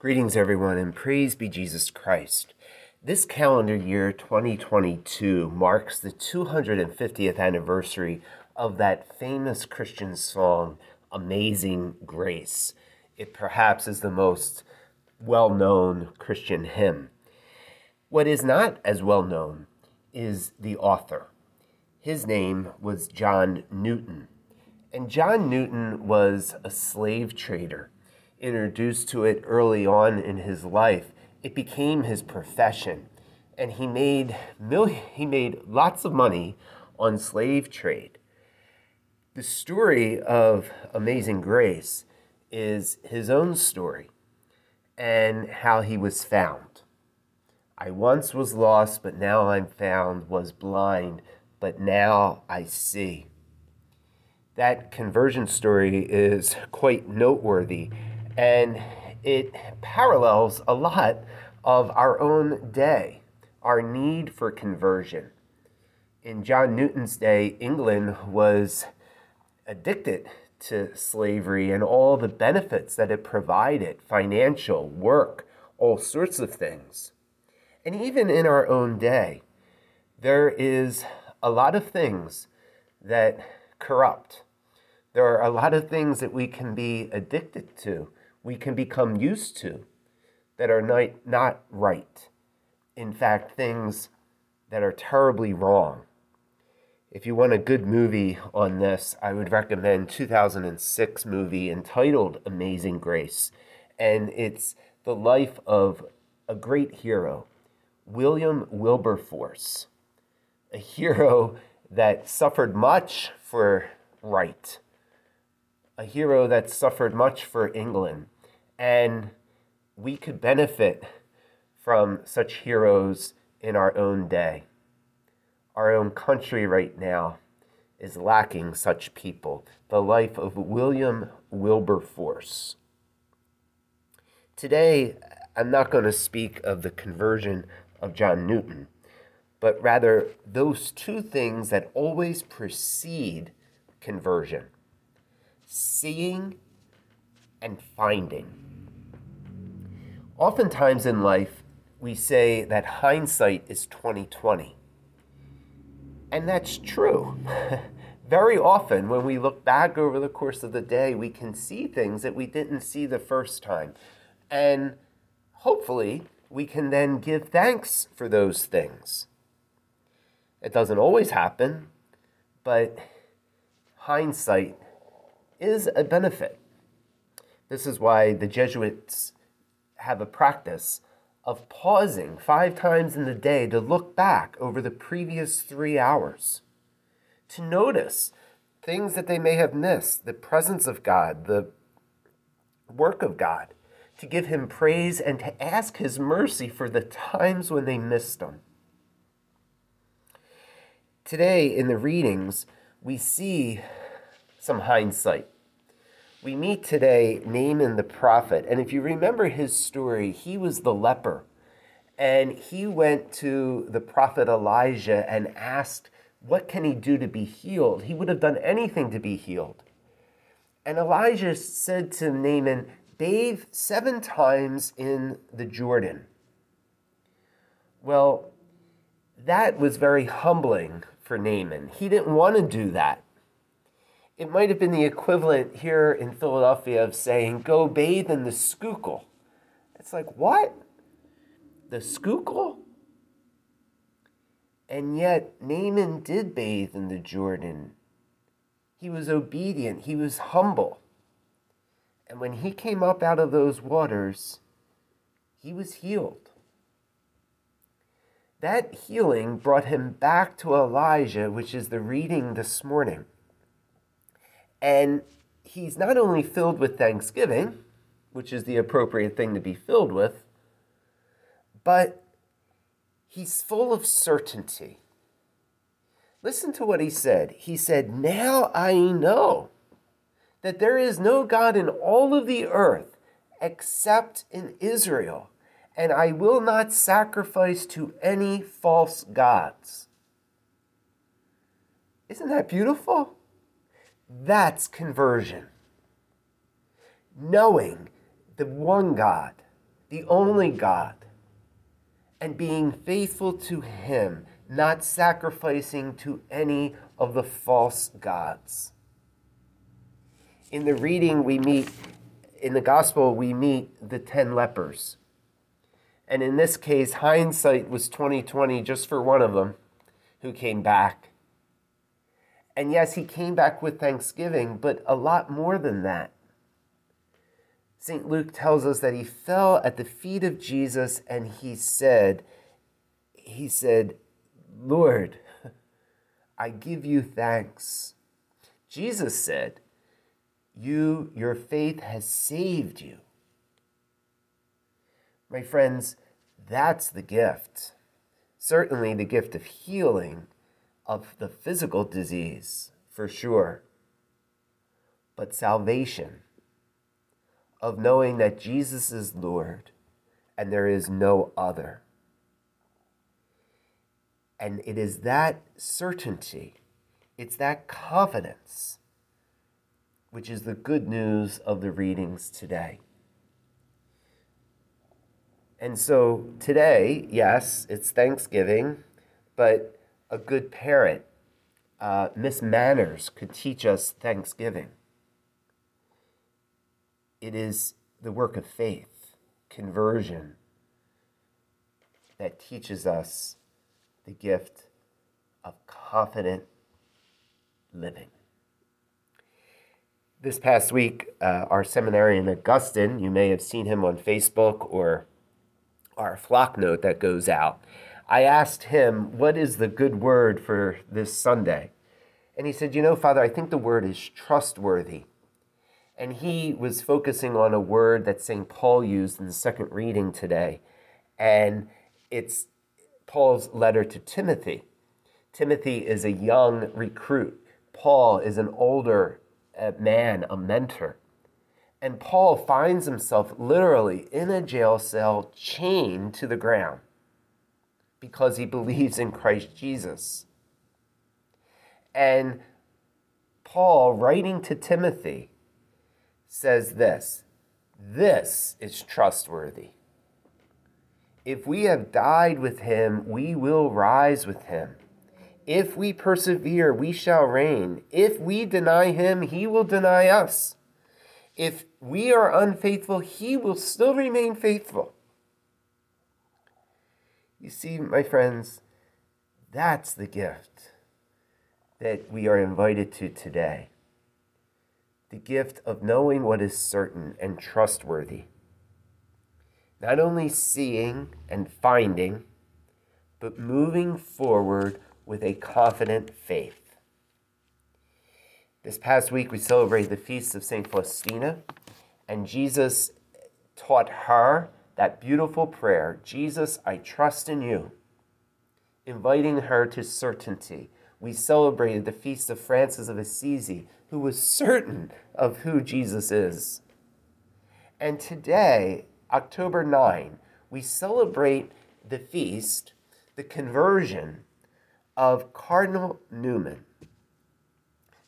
Greetings, everyone, and praise be Jesus Christ. This calendar year, 2022, marks the 250th anniversary of that famous Christian song, Amazing Grace. It perhaps is the most well known Christian hymn. What is not as well known is the author. His name was John Newton. And John Newton was a slave trader introduced to it early on in his life, it became his profession. And he made, mil- he made lots of money on slave trade. The story of Amazing Grace is his own story and how he was found. I once was lost, but now I'm found, was blind, but now I see. That conversion story is quite noteworthy and it parallels a lot of our own day, our need for conversion. In John Newton's day, England was addicted to slavery and all the benefits that it provided financial, work, all sorts of things. And even in our own day, there is a lot of things that corrupt. There are a lot of things that we can be addicted to we can become used to that are not, not right. In fact, things that are terribly wrong. If you want a good movie on this, I would recommend 2006 movie entitled Amazing Grace. And it's the life of a great hero, William Wilberforce, a hero that suffered much for right a hero that suffered much for England. And we could benefit from such heroes in our own day. Our own country right now is lacking such people. The life of William Wilberforce. Today, I'm not going to speak of the conversion of John Newton, but rather those two things that always precede conversion seeing and finding. Oftentimes in life, we say that hindsight is 2020. And that's true. Very often, when we look back over the course of the day, we can see things that we didn't see the first time. And hopefully, we can then give thanks for those things. It doesn't always happen, but hindsight is a benefit. This is why the Jesuits have a practice of pausing five times in the day to look back over the previous three hours, to notice things that they may have missed, the presence of God, the work of God, to give Him praise and to ask His mercy for the times when they missed Him. Today, in the readings, we see some hindsight. We meet today Naaman the prophet, and if you remember his story, he was the leper. And he went to the prophet Elijah and asked, What can he do to be healed? He would have done anything to be healed. And Elijah said to Naaman, Bathe seven times in the Jordan. Well, that was very humbling for Naaman. He didn't want to do that it might have been the equivalent here in Philadelphia of saying, go bathe in the Schuylkill. It's like, what? The Schuylkill? And yet, Naaman did bathe in the Jordan. He was obedient, he was humble. And when he came up out of those waters, he was healed. That healing brought him back to Elijah, which is the reading this morning. And he's not only filled with thanksgiving, which is the appropriate thing to be filled with, but he's full of certainty. Listen to what he said. He said, Now I know that there is no God in all of the earth except in Israel, and I will not sacrifice to any false gods. Isn't that beautiful? That's conversion. Knowing the one God, the only God, and being faithful to Him, not sacrificing to any of the false gods. In the reading, we meet, in the gospel, we meet the 10 lepers. And in this case, hindsight was 2020 just for one of them who came back. And yes, he came back with thanksgiving, but a lot more than that. St. Luke tells us that he fell at the feet of Jesus and he said, he said, Lord, I give you thanks. Jesus said, you, your faith has saved you. My friends, that's the gift. Certainly the gift of healing of the physical disease, for sure. But salvation, of knowing that Jesus is Lord and there is no other. And it is that certainty, it's that confidence, which is the good news of the readings today. And so today, yes, it's Thanksgiving, but a good parent, uh, Miss Manners, could teach us Thanksgiving. It is the work of faith, conversion, that teaches us the gift of confident living. This past week, uh, our seminarian Augustine, you may have seen him on Facebook or our Flocknote that goes out. I asked him, What is the good word for this Sunday? And he said, You know, Father, I think the word is trustworthy. And he was focusing on a word that St. Paul used in the second reading today. And it's Paul's letter to Timothy. Timothy is a young recruit, Paul is an older uh, man, a mentor. And Paul finds himself literally in a jail cell, chained to the ground because he believes in Christ Jesus. And Paul, writing to Timothy, says this This is trustworthy. If we have died with him, we will rise with him. If we persevere, we shall reign. If we deny him, he will deny us. If we are unfaithful, he will still remain faithful. You see, my friends, that's the gift that we are invited to today. The gift of knowing what is certain and trustworthy. Not only seeing and finding, but moving forward with a confident faith. This past week, we celebrated the feast of St. Faustina, and Jesus taught her that beautiful prayer Jesus, I trust in you, inviting her to certainty. We celebrated the feast of Francis of Assisi, who was certain of who Jesus is. And today, October 9, we celebrate the feast, the conversion of Cardinal Newman.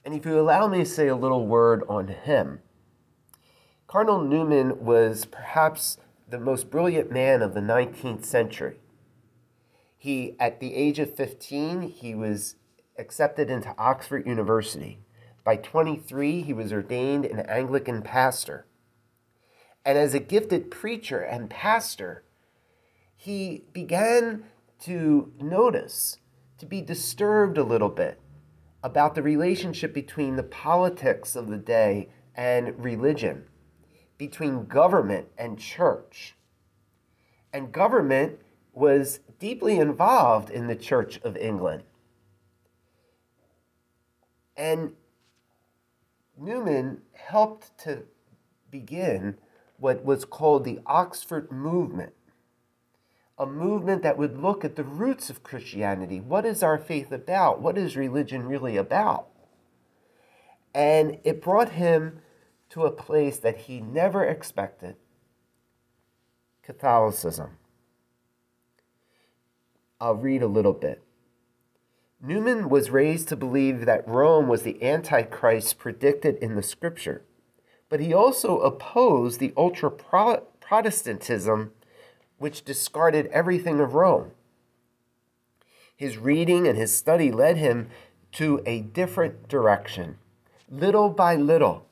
And if you allow me to say a little word on him, Cardinal Newman was perhaps the most brilliant man of the 19th century. He, at the age of 15, he was accepted into Oxford University. By 23, he was ordained an Anglican pastor. And as a gifted preacher and pastor, he began to notice, to be disturbed a little bit about the relationship between the politics of the day and religion, between government and church. And government was deeply involved in the Church of England. And Newman helped to begin what was called the Oxford Movement a movement that would look at the roots of Christianity. What is our faith about? What is religion really about? And it brought him to a place that he never expected Catholicism. I'll read a little bit. Newman was raised to believe that Rome was the Antichrist predicted in the scripture, but he also opposed the ultra Protestantism, which discarded everything of Rome. His reading and his study led him to a different direction. Little by little,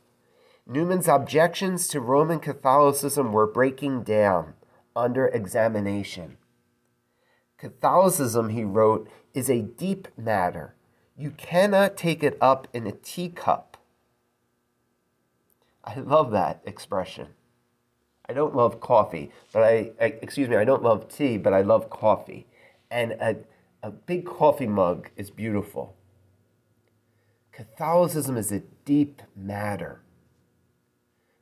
Newman's objections to Roman Catholicism were breaking down under examination. Catholicism, he wrote, is a deep matter. You cannot take it up in a teacup. I love that expression. I don't love coffee, but I, I excuse me, I don't love tea, but I love coffee. And a, a big coffee mug is beautiful. Catholicism is a deep matter.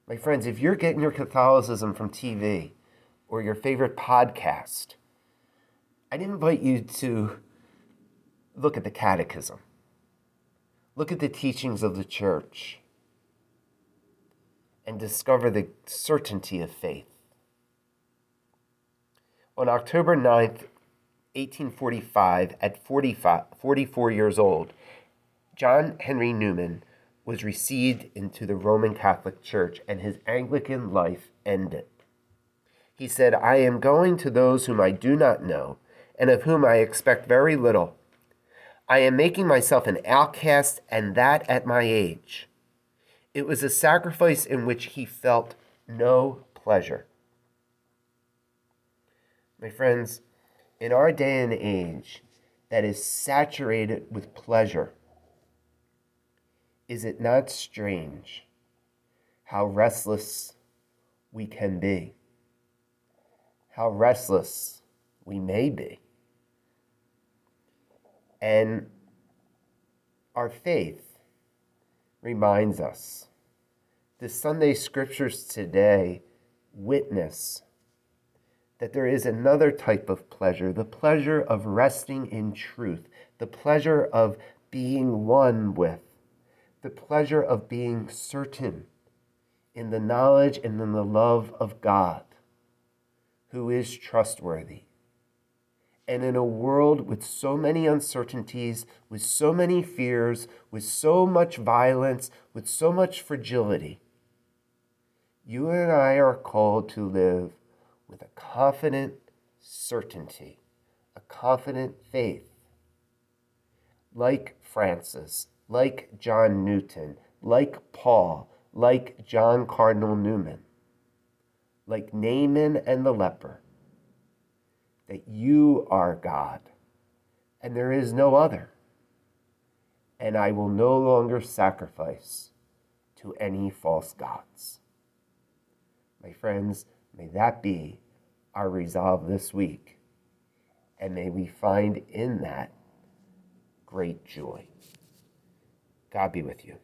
My friends, if you're getting your Catholicism from TV or your favorite podcast, I'd invite you to look at the Catechism, look at the teachings of the Church, and discover the certainty of faith. On October 9th, 1845, at 45, 44 years old, John Henry Newman was received into the Roman Catholic Church and his Anglican life ended. He said, I am going to those whom I do not know and of whom I expect very little. I am making myself an outcast, and that at my age. It was a sacrifice in which he felt no pleasure. My friends, in our day and age that is saturated with pleasure, is it not strange how restless we can be? How restless we may be. And our faith reminds us. The Sunday scriptures today witness that there is another type of pleasure the pleasure of resting in truth, the pleasure of being one with the pleasure of being certain in the knowledge and in the love of God, who is trustworthy. And in a world with so many uncertainties, with so many fears, with so much violence, with so much fragility, you and I are called to live with a confident certainty, a confident faith. Like Francis, like John Newton, like Paul, like John Cardinal Newman, like Naaman and the leper, that you are God and there is no other, and I will no longer sacrifice to any false gods. My friends, may that be our resolve this week, and may we find in that great joy. God be with you.